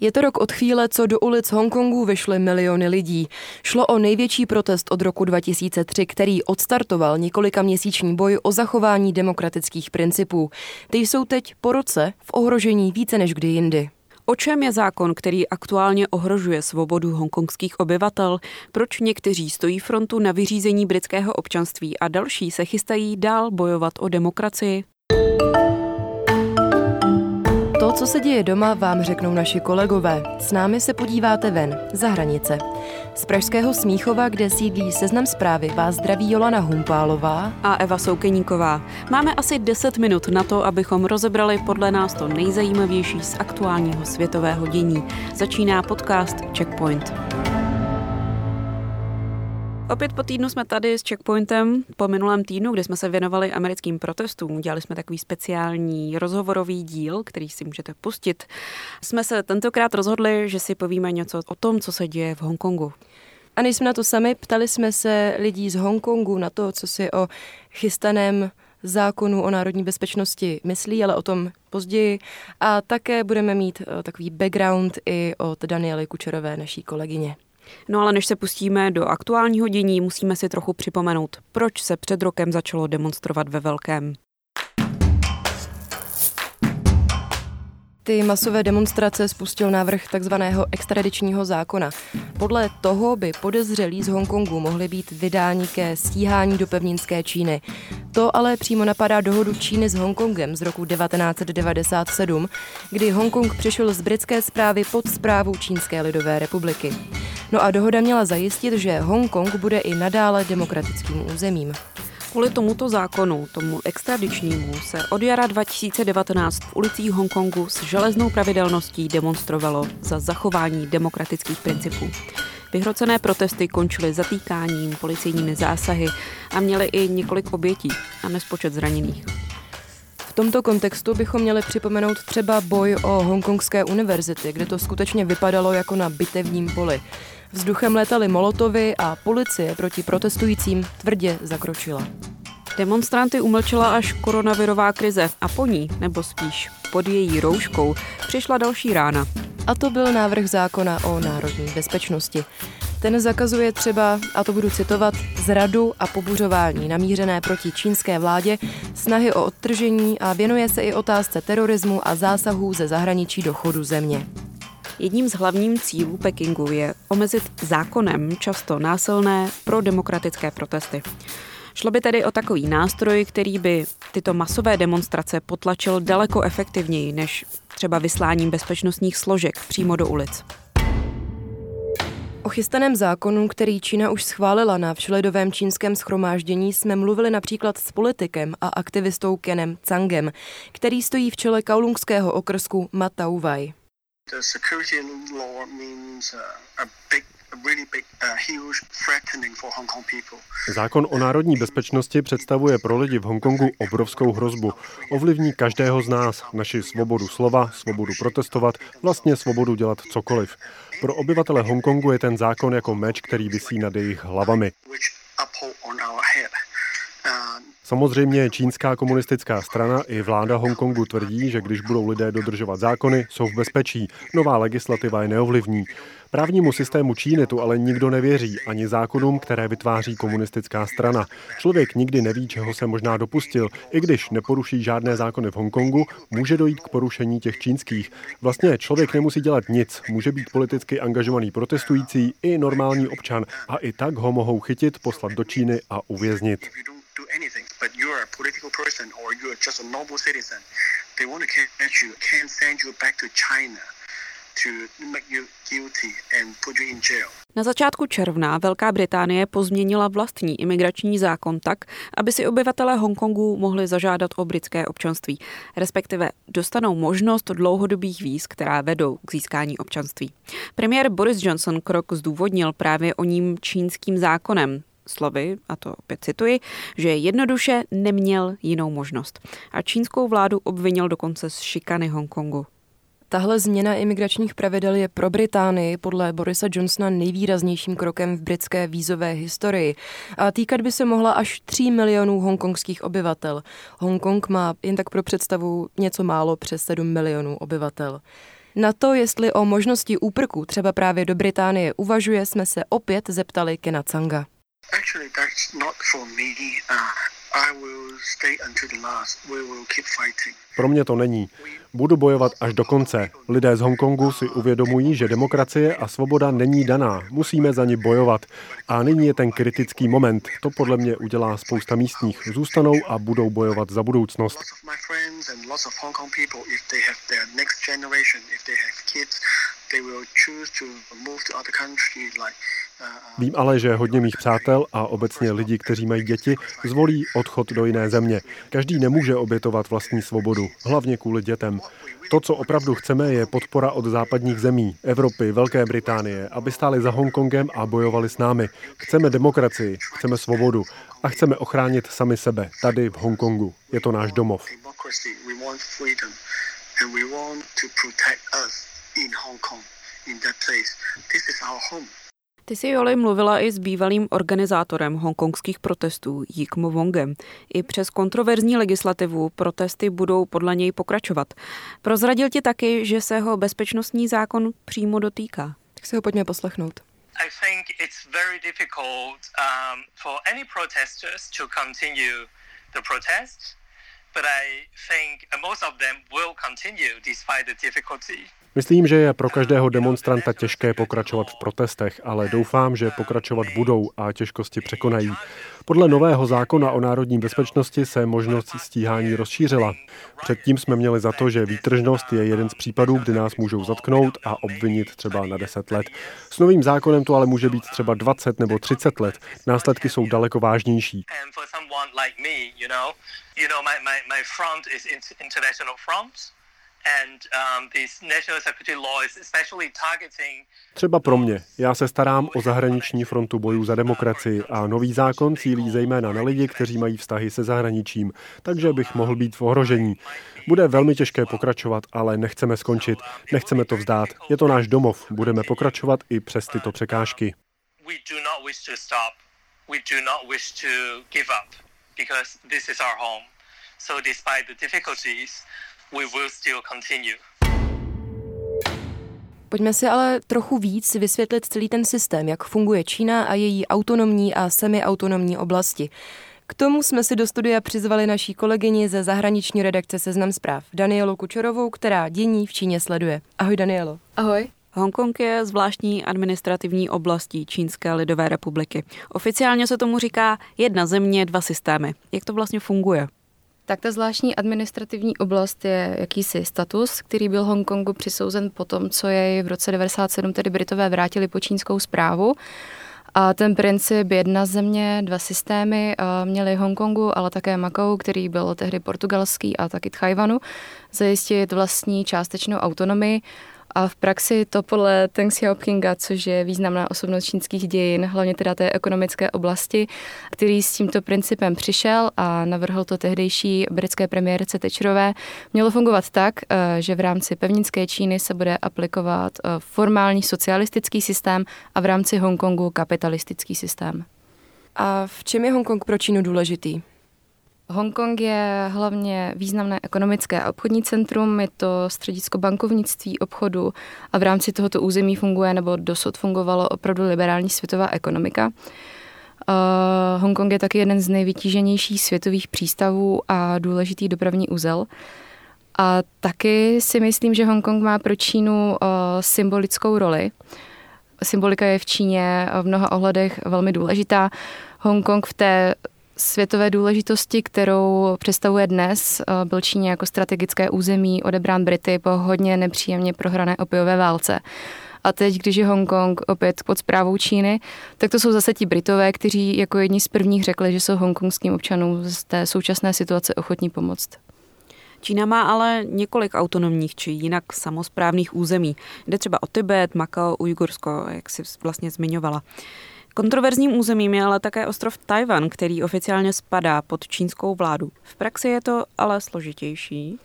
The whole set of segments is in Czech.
Je to rok od chvíle, co do ulic Hongkongu vyšly miliony lidí. Šlo o největší protest od roku 2003, který odstartoval několika měsíční boj o zachování demokratických principů. Ty jsou teď po roce v ohrožení více než kdy jindy. O čem je zákon, který aktuálně ohrožuje svobodu hongkongských obyvatel? Proč někteří stojí frontu na vyřízení britského občanství a další se chystají dál bojovat o demokracii? To, co se děje doma, vám řeknou naši kolegové. S námi se podíváte ven, za hranice. Z pražského Smíchova, kde sídlí seznam zprávy, vás zdraví Jolana Humpálová a Eva Soukeníková. Máme asi 10 minut na to, abychom rozebrali podle nás to nejzajímavější z aktuálního světového dění. Začíná podcast Checkpoint. Opět po týdnu jsme tady s Checkpointem. Po minulém týdnu, kdy jsme se věnovali americkým protestům, dělali jsme takový speciální rozhovorový díl, který si můžete pustit. Jsme se tentokrát rozhodli, že si povíme něco o tom, co se děje v Hongkongu. A nejsme na to sami, ptali jsme se lidí z Hongkongu na to, co si o chystaném zákonu o národní bezpečnosti myslí, ale o tom později. A také budeme mít eh, takový background i od Daniely Kučerové, naší kolegyně. No ale než se pustíme do aktuálního dění, musíme si trochu připomenout, proč se před rokem začalo demonstrovat ve velkém. Ty masové demonstrace spustil návrh takzvaného extradičního zákona. Podle toho by podezřelí z Hongkongu mohli být vydáni ke stíhání do pevninské Číny. To ale přímo napadá dohodu Číny s Hongkongem z roku 1997, kdy Hongkong přešel z britské zprávy pod zprávu Čínské lidové republiky. No a dohoda měla zajistit, že Hongkong bude i nadále demokratickým územím. Kvůli tomuto zákonu, tomu extradičnímu, se od jara 2019 v ulicích Hongkongu s železnou pravidelností demonstrovalo za zachování demokratických principů. Vyhrocené protesty končily zatýkáním, policejními zásahy a měly i několik obětí a nespočet zraněných. V tomto kontextu bychom měli připomenout třeba boj o Hongkongské univerzity, kde to skutečně vypadalo jako na bitevním poli. Vzduchem létaly molotovy a policie proti protestujícím tvrdě zakročila. Demonstranty umlčela až koronavirová krize a po ní, nebo spíš pod její rouškou, přišla další rána. A to byl návrh zákona o národní bezpečnosti. Ten zakazuje třeba, a to budu citovat, zradu a pobuřování namířené proti čínské vládě, snahy o odtržení a věnuje se i otázce terorismu a zásahů ze zahraničí do chodu země. Jedním z hlavních cílů Pekingu je omezit zákonem často násilné pro demokratické protesty. Šlo by tedy o takový nástroj, který by tyto masové demonstrace potlačil daleko efektivněji než třeba vysláním bezpečnostních složek přímo do ulic. O chystaném zákonu, který Čína už schválila na všeledovém čínském schromáždění, jsme mluvili například s politikem a aktivistou Kenem Cangem, který stojí v čele kaulungského okrsku Matauvaj. The security law means a big Zákon o národní bezpečnosti představuje pro lidi v Hongkongu obrovskou hrozbu. Ovlivní každého z nás, naši svobodu slova, svobodu protestovat, vlastně svobodu dělat cokoliv. Pro obyvatele Hongkongu je ten zákon jako meč, který visí nad jejich hlavami. Samozřejmě čínská komunistická strana i vláda Hongkongu tvrdí, že když budou lidé dodržovat zákony, jsou v bezpečí. Nová legislativa je neovlivní. Právnímu systému Číny tu ale nikdo nevěří, ani zákonům, které vytváří komunistická strana. Člověk nikdy neví, čeho se možná dopustil. I když neporuší žádné zákony v Hongkongu, může dojít k porušení těch čínských. Vlastně člověk nemusí dělat nic, může být politicky angažovaný protestující i normální občan a i tak ho mohou chytit, poslat do Číny a uvěznit. They want to catch you, can't send you back to China Na začátku června Velká Británie pozměnila vlastní imigrační zákon tak, aby si obyvatelé Hongkongu mohli zažádat o britské občanství, respektive dostanou možnost dlouhodobých víz, která vedou k získání občanství. Premiér Boris Johnson krok zdůvodnil právě o ním čínským zákonem, slovy, a to opět cituji, že jednoduše neměl jinou možnost. A čínskou vládu obvinil dokonce z šikany Hongkongu. Tahle změna imigračních pravidel je pro Británii podle Borisa Johnsona nejvýraznějším krokem v britské vízové historii a týkat by se mohla až 3 milionů hongkongských obyvatel. Hongkong má jen tak pro představu něco málo přes 7 milionů obyvatel. Na to, jestli o možnosti úprku třeba právě do Británie uvažuje, jsme se opět zeptali Kena Tsanga. Actually, that's not for me. Uh, I will stay until the last. We will keep fighting. Pro mě to není. Budu bojovat až do konce. Lidé z Hongkongu si uvědomují, že demokracie a svoboda není daná. Musíme za ní bojovat. A nyní je ten kritický moment. To podle mě udělá spousta místních. Zůstanou a budou bojovat za budoucnost. Vím ale, že hodně mých přátel a obecně lidi, kteří mají děti, zvolí odchod do jiné země. Každý nemůže obětovat vlastní svobodu, hlavně kvůli dětem. To, co opravdu chceme, je podpora od západních zemí, Evropy, Velké Británie, aby stáli za Hongkongem a bojovali s námi. Chceme demokracii, chceme svobodu a chceme ochránit sami sebe, tady v Hongkongu. Je to náš domov. In that place. This is our home. Ty jsi, Joli, mluvila i s bývalým organizátorem hongkongských protestů Yikmo Wongem. I přes kontroverzní legislativu protesty budou podle něj pokračovat. Prozradil ti taky, že se ho bezpečnostní zákon přímo dotýká. Tak si ho pojďme poslechnout. I think it's very difficult um, for any protesters to continue the protest, but I think most of them will continue despite the difficulty. Myslím, že je pro každého demonstranta těžké pokračovat v protestech, ale doufám, že pokračovat budou a těžkosti překonají. Podle nového zákona o národní bezpečnosti se možnost stíhání rozšířila. Předtím jsme měli za to, že výtržnost je jeden z případů, kdy nás můžou zatknout a obvinit třeba na 10 let. S novým zákonem to ale může být třeba 20 nebo 30 let. Následky jsou daleko vážnější. Um, Třeba pro mě. Já se starám o zahraniční frontu bojů za demokracii a nový zákon cílí zejména na lidi, kteří mají vztahy se zahraničím, takže bych mohl být v ohrožení. Bude velmi těžké pokračovat, ale nechceme skončit, nechceme to vzdát. Je to náš domov, budeme pokračovat i přes tyto překážky. So despite the difficulties, we will still continue. Pojďme si ale trochu víc vysvětlit celý ten systém, jak funguje Čína a její autonomní a semiautonomní oblasti. K tomu jsme si do studia přizvali naší kolegyni ze zahraniční redakce Seznam zpráv, Danielu Kučerovou, která dění v Číně sleduje. Ahoj Danielo. Ahoj. Hongkong je zvláštní administrativní oblastí Čínské lidové republiky. Oficiálně se tomu říká jedna země, dva systémy. Jak to vlastně funguje? Tak ta zvláštní administrativní oblast je jakýsi status, který byl Hongkongu přisouzen po tom, co jej v roce 97 tedy Britové vrátili po čínskou zprávu. A ten princip jedna země, dva systémy měli Hongkongu, ale také Macau, který byl tehdy portugalský a taky Tchajvanu, zajistit vlastní částečnou autonomii a v praxi to podle Teng Xiaopinga, což je významná osobnost čínských dějin, hlavně teda té ekonomické oblasti, který s tímto principem přišel a navrhl to tehdejší britské premiérce Tečerové, mělo fungovat tak, eh, že v rámci pevninské Číny se bude aplikovat eh, formální socialistický systém a v rámci Hongkongu kapitalistický systém. A v čem je Hongkong pro Čínu důležitý? Hongkong je hlavně významné ekonomické a obchodní centrum, je to středisko bankovnictví, obchodu a v rámci tohoto území funguje nebo dosud fungovalo opravdu liberální světová ekonomika. Uh, Hongkong je taky jeden z nejvytíženějších světových přístavů a důležitý dopravní úzel. A taky si myslím, že Hongkong má pro Čínu uh, symbolickou roli. Symbolika je v Číně v mnoha ohledech velmi důležitá. Hongkong v té světové důležitosti, kterou představuje dnes, eh, byl Číně jako strategické území odebrán Brity po hodně nepříjemně prohrané opiové válce. A teď, když je Hongkong opět pod zprávou Číny, tak to jsou zase ti Britové, kteří jako jedni z prvních řekli, že jsou hongkongským občanům z té současné situace ochotní pomoct. Čína má ale několik autonomních či jinak samozprávných území. Jde třeba o Tibet, Makao, Ujgursko, jak si vlastně zmiňovala. Kontroverzním územím je ale také ostrov Tajvan, který oficiálně spadá pod čínskou vládu. V praxi je to ale složitější.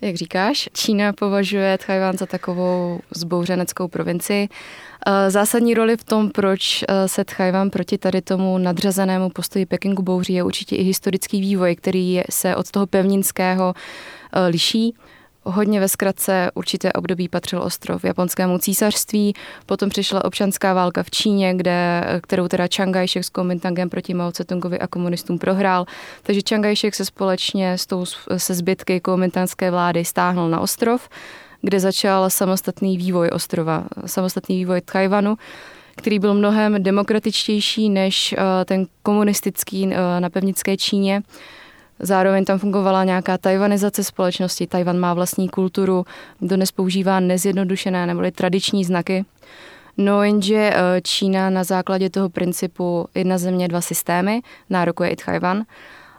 Jak říkáš, Čína považuje Tchajvan za takovou zbouřeneckou provinci. Eh, zásadní roli v tom, proč eh, se Tchajvan proti tady tomu nadřazenému postoji Pekingu bouří, je určitě i historický vývoj, který se od toho pevninského eh, liší. Hodně ve zkratce určité období patřil ostrov japonskému císařství, potom přišla občanská válka v Číně, kde, kterou teda Chiang Kai-shek s Kuomintangem proti Mao Tse-tungovi a komunistům prohrál. Takže Chiang Kai-shek se společně s tou, se zbytky kuomintangské vlády stáhnul na ostrov, kde začal samostatný vývoj ostrova, samostatný vývoj Tajvanu který byl mnohem demokratičtější než eh, ten komunistický eh, na pevnické Číně. Zároveň tam fungovala nějaká tajvanizace společnosti. Tajvan má vlastní kulturu, dnes používá nezjednodušené nebo tradiční znaky. No jenže eh, Čína na základě toho principu jedna země, dva systémy nárokuje i Tajvan.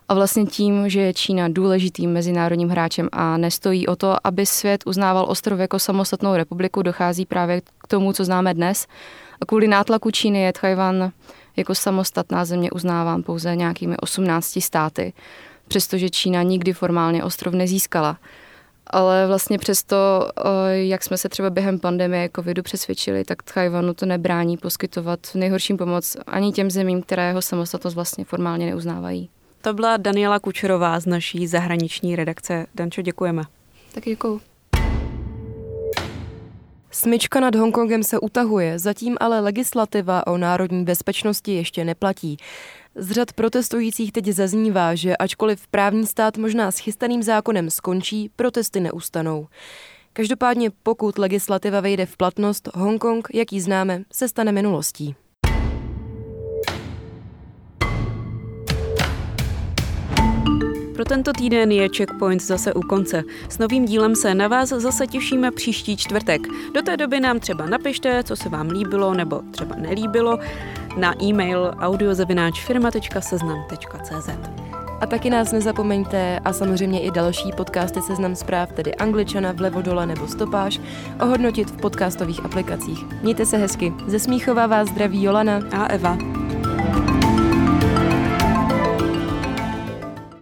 A vlastně tím, že je Čína důležitým mezinárodním hráčem a nestojí o to, aby svět uznával ostrov jako samostatnou republiku, dochází právě k tomu, co známe dnes. A kvůli nátlaku Číny je Tajvan jako samostatná země uznáván pouze nějakými 18 státy přestože Čína nikdy formálně ostrov nezískala. Ale vlastně přesto, eh, jak jsme se třeba během pandemie covidu přesvědčili, tak Tchajvanu to nebrání poskytovat v nejhorším pomoc ani těm zemím, které jeho samostatnost vlastně formálně neuznávají. To byla Daniela Kučerová z naší zahraniční redakce. Dančo, děkujeme. Tak děkuju. Smyčka nad Hongkongem se utahuje, zatím ale legislativa o národní bezpečnosti ještě neplatí. Z řad protestujících teď zaznívá, že ačkoliv právní stát možná s chystaným zákonem skončí, protesty neustanou. Každopádně pokud legislativa vejde v platnost, Hongkong, jaký známe, se stane minulostí. Pro tento týden je Checkpoint zase u konce. S novým dílem se na vás zase těšíme příští čtvrtek. Do té doby nám třeba napište, co se vám líbilo nebo třeba nelíbilo na e-mail audiozavináčfirma.seznam.cz a taky nás nezapomeňte a samozřejmě i další podcasty Seznam zpráv, tedy Angličana, Vlevo dole nebo Stopáž, ohodnotit v podcastových aplikacích. Mějte se hezky. Ze Smíchova vás zdraví Jolana a Eva.